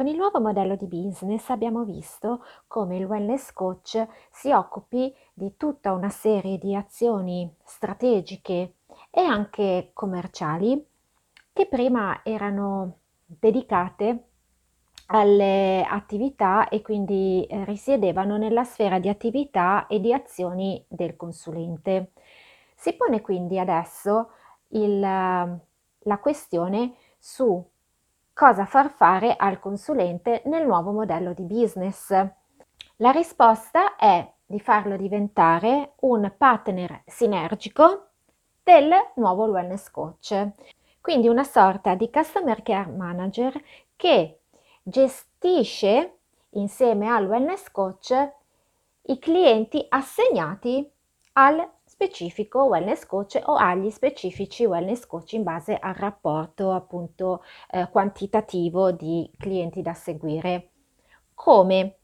Con il nuovo modello di business abbiamo visto come il wellness coach si occupi di tutta una serie di azioni strategiche e anche commerciali che prima erano dedicate alle attività e quindi eh, risiedevano nella sfera di attività e di azioni del consulente. Si pone quindi adesso il, la questione su cosa far fare al consulente nel nuovo modello di business. La risposta è di farlo diventare un partner sinergico del nuovo wellness coach, quindi una sorta di customer care manager che gestisce insieme al wellness coach i clienti assegnati al specifico wellness coach o agli specifici wellness coach in base al rapporto appunto eh, quantitativo di clienti da seguire. Come?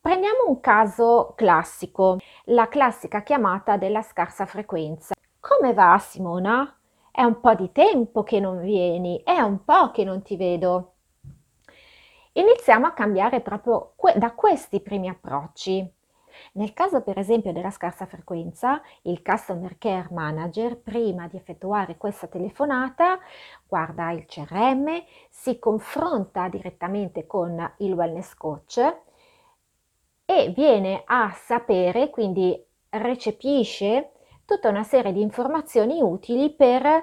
Prendiamo un caso classico, la classica chiamata della scarsa frequenza. Come va Simona? È un po' di tempo che non vieni, è un po' che non ti vedo. Iniziamo a cambiare proprio que- da questi primi approcci. Nel caso per esempio della scarsa frequenza, il Customer Care Manager prima di effettuare questa telefonata guarda il CRM, si confronta direttamente con il wellness coach e viene a sapere, quindi recepisce tutta una serie di informazioni utili per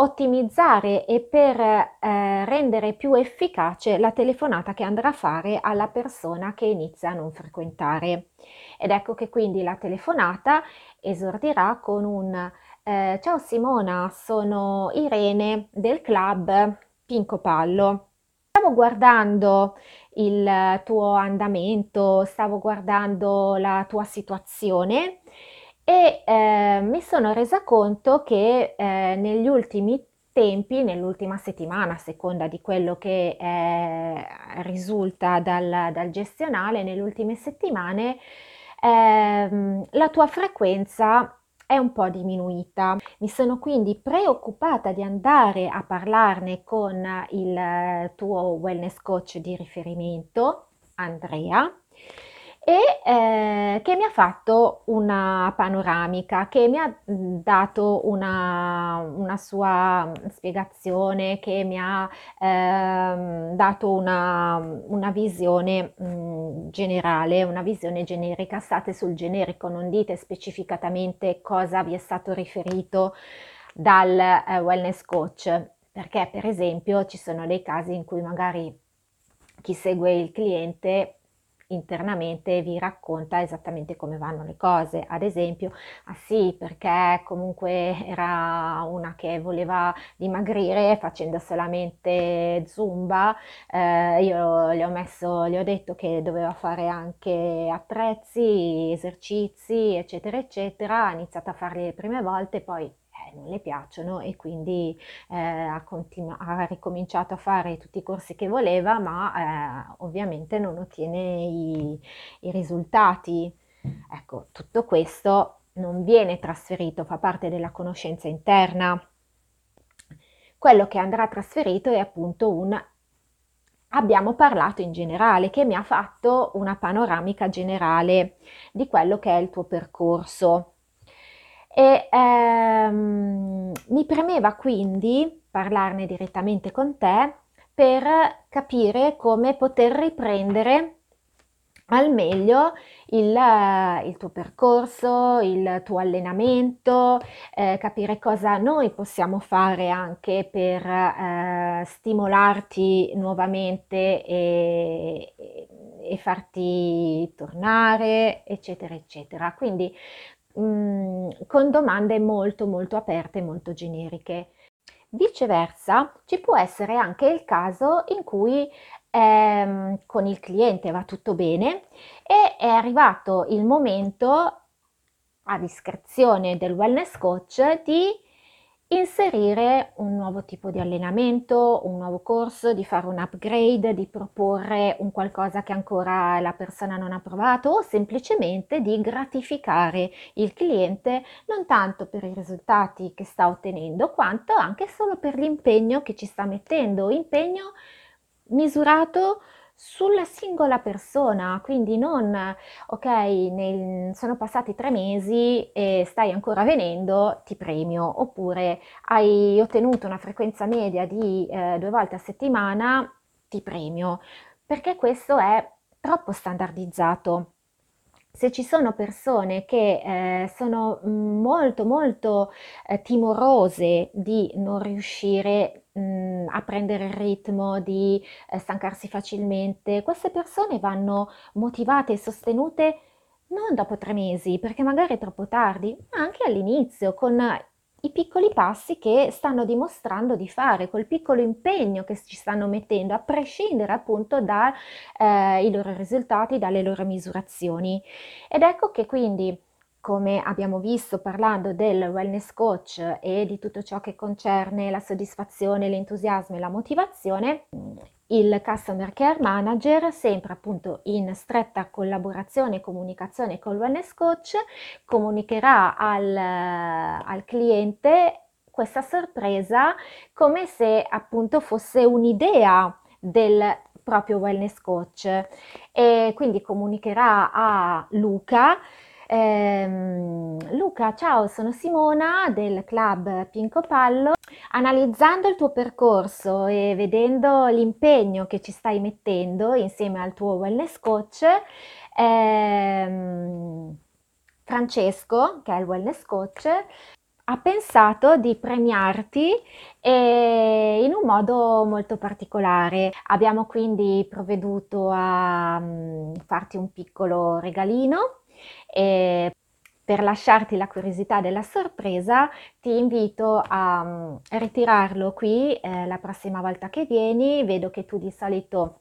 ottimizzare e per eh, rendere più efficace la telefonata che andrà a fare alla persona che inizia a non frequentare. Ed ecco che quindi la telefonata esordirà con un eh, Ciao Simona, sono Irene del club Pinco Pallo. Stavo guardando il tuo andamento, stavo guardando la tua situazione e eh, mi sono resa conto che eh, negli ultimi tempi, nell'ultima settimana, a seconda di quello che eh, risulta dal, dal, gestionale, nelle ultime settimane, ehm, la tua frequenza è un po' diminuita. Mi sono quindi preoccupata di andare a parlarne con il tuo wellness coach di riferimento, Andrea, e eh, che mi ha fatto una panoramica, che mi ha dato una, una sua spiegazione, che mi ha eh, dato una, una visione mh, generale, una visione generica. State sul generico, non dite specificatamente cosa vi è stato riferito dal eh, wellness coach, perché per esempio ci sono dei casi in cui magari chi segue il cliente internamente vi racconta esattamente come vanno le cose. Ad esempio, ah sì, perché comunque era una che voleva dimagrire facendo solamente zumba, eh, io gli ho messo, gli ho detto che doveva fare anche attrezzi, esercizi, eccetera, eccetera, ha iniziato a farli le prime volte, poi non le piacciono e quindi eh, ha, continu- ha, ricominciato a fare tutti i corsi che voleva, ma eh, ovviamente non ottiene i, i risultati. Ecco, tutto questo non viene trasferito, fa parte della conoscenza interna. Quello che andrà trasferito è appunto un abbiamo parlato in generale, che mi ha fatto una panoramica generale di quello che è il tuo percorso e ehm, mi premeva quindi parlarne direttamente con te per capire come poter riprendere al meglio il, il, tuo percorso, il tuo allenamento, eh, capire cosa noi possiamo fare anche per eh, stimolarti nuovamente e, e, farti tornare, eccetera, eccetera. Quindi con domande molto molto aperte, molto generiche. Viceversa, ci può essere anche il caso in cui ehm, con il cliente va tutto bene e è arrivato il momento a discrezione del wellness coach di inserire un nuovo tipo di allenamento, un nuovo corso, di fare un upgrade, di proporre un qualcosa che ancora la persona non ha provato o semplicemente di gratificare il cliente non tanto per i risultati che sta ottenendo, quanto anche solo per l'impegno che ci sta mettendo, impegno misurato sulla singola persona, quindi non ok, nel, sono passati tre mesi e stai ancora venendo, ti premio, oppure hai ottenuto una frequenza media di eh, due volte a settimana, ti premio, perché questo è troppo standardizzato. Se ci sono persone che eh, sono molto molto eh, timorose di non riuscire mh, mm, a prendere il ritmo, di eh, stancarsi facilmente, queste persone vanno motivate e sostenute non dopo tre mesi, perché magari è troppo tardi, ma anche all'inizio, con i piccoli passi che stanno dimostrando di fare, col piccolo impegno che ci stanno mettendo, a prescindere appunto dai eh, loro risultati, dalle loro misurazioni. Ed ecco che quindi come abbiamo visto parlando del wellness coach e di tutto ciò che concerne la soddisfazione, l'entusiasmo e la motivazione, il Customer Care Manager, sempre appunto in stretta collaborazione e comunicazione con il Wellness Coach, comunicherà al, al cliente questa sorpresa come se appunto fosse un'idea del proprio wellness coach. E quindi comunicherà a Luca ehm, Luca, ciao, sono Simona del club Pinco Pallo Analizzando il tuo percorso e vedendo l'impegno che ci stai mettendo insieme al tuo wellness coach, ehm, Francesco, che è il wellness coach, ha pensato di premiarti eh, in un modo molto particolare. Abbiamo quindi provveduto a um, farti un piccolo regalino. Eh, per lasciarti la curiosità della sorpresa, ti invito a um, ritirarlo qui eh, la prossima volta che vieni. Vedo che tu di solito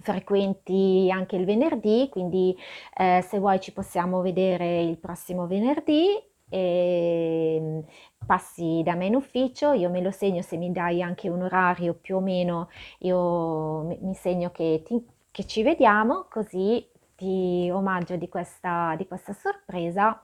frequenti anche il venerdì, quindi eh, se vuoi ci possiamo vedere il prossimo venerdì e mm, passi da me in ufficio, io me lo segno se mi dai anche un orario più o meno, io mi segno che, ti, che ci vediamo, così ti omaggio di questa, di questa sorpresa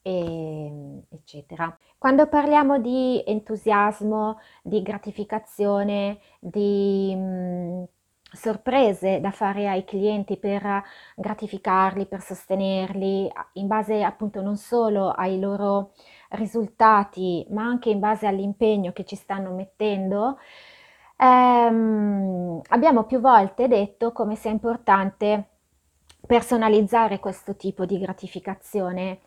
e, eccetera. Quando parliamo di entusiasmo, di gratificazione, di mh, mm, sorprese da fare ai clienti per gratificarli, per sostenerli, in base appunto non solo ai loro risultati, ma anche in base all'impegno che ci stanno mettendo, ehm, abbiamo più volte detto come sia importante personalizzare questo tipo di gratificazione.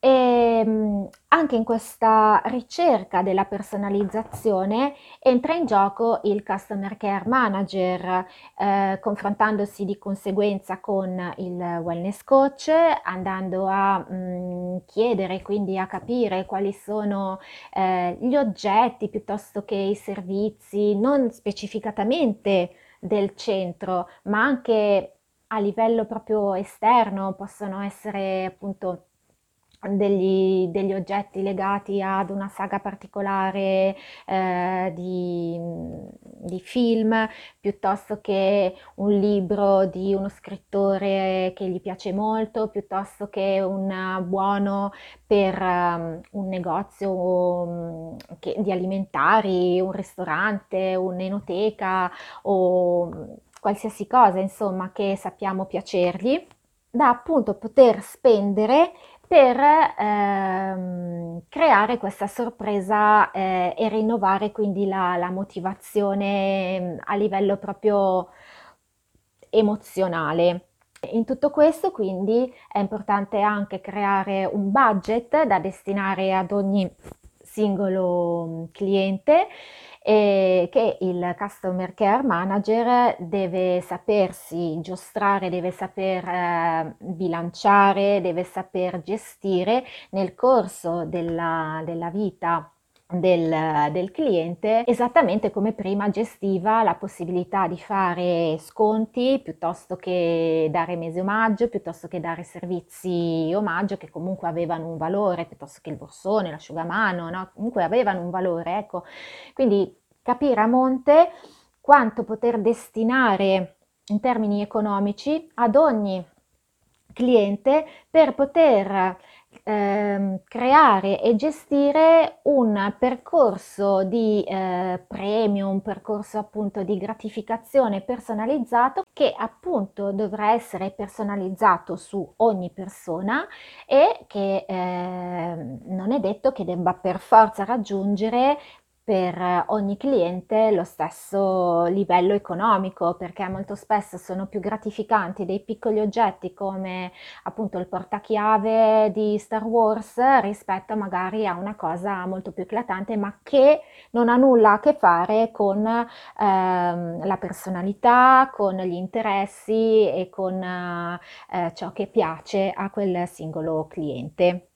E ehm, anche in questa ricerca della personalizzazione entra in gioco il Customer Care Manager, eh, confrontandosi di conseguenza con il Wellness Coach, andando a mh, mm, chiedere, quindi a capire quali sono eh, gli oggetti piuttosto che i servizi, non specificatamente del centro, ma anche a livello proprio esterno, possono essere appunto degli, degli, oggetti legati ad una saga particolare eh, di, di, film piuttosto che un libro di uno scrittore che gli piace molto piuttosto che un buono per um, un negozio um, che, di alimentari, un ristorante, un'enoteca o qualsiasi cosa insomma che sappiamo piacergli da appunto poter spendere per ehm, creare questa sorpresa eh, e rinnovare quindi la, la motivazione mm, a livello proprio emozionale. In tutto questo quindi è importante anche creare un budget da destinare ad ogni singolo cliente e che il Customer Care Manager deve sapersi giostrare, deve saper eh, bilanciare, deve saper gestire nel corso della, della vita del, del, cliente, esattamente come prima gestiva la possibilità di fare sconti piuttosto che dare mese omaggio, piuttosto che dare servizi omaggio che comunque avevano un valore, piuttosto che il borsone, l'asciugamano, no? comunque avevano un valore. Ecco. Quindi capire a monte quanto poter destinare in termini economici ad ogni cliente per poter ehm, creare e gestire un percorso di eh, premio, un percorso appunto di gratificazione personalizzato che appunto dovrà essere personalizzato su ogni persona e che eh, non è detto che debba per forza raggiungere per ogni cliente lo stesso livello economico, perché molto spesso sono più gratificanti dei piccoli oggetti come appunto il portachiave di Star Wars rispetto magari a una cosa molto più eclatante, ma che non ha nulla a che fare con ehm, la personalità, con gli interessi e con eh, ciò che piace a quel singolo cliente.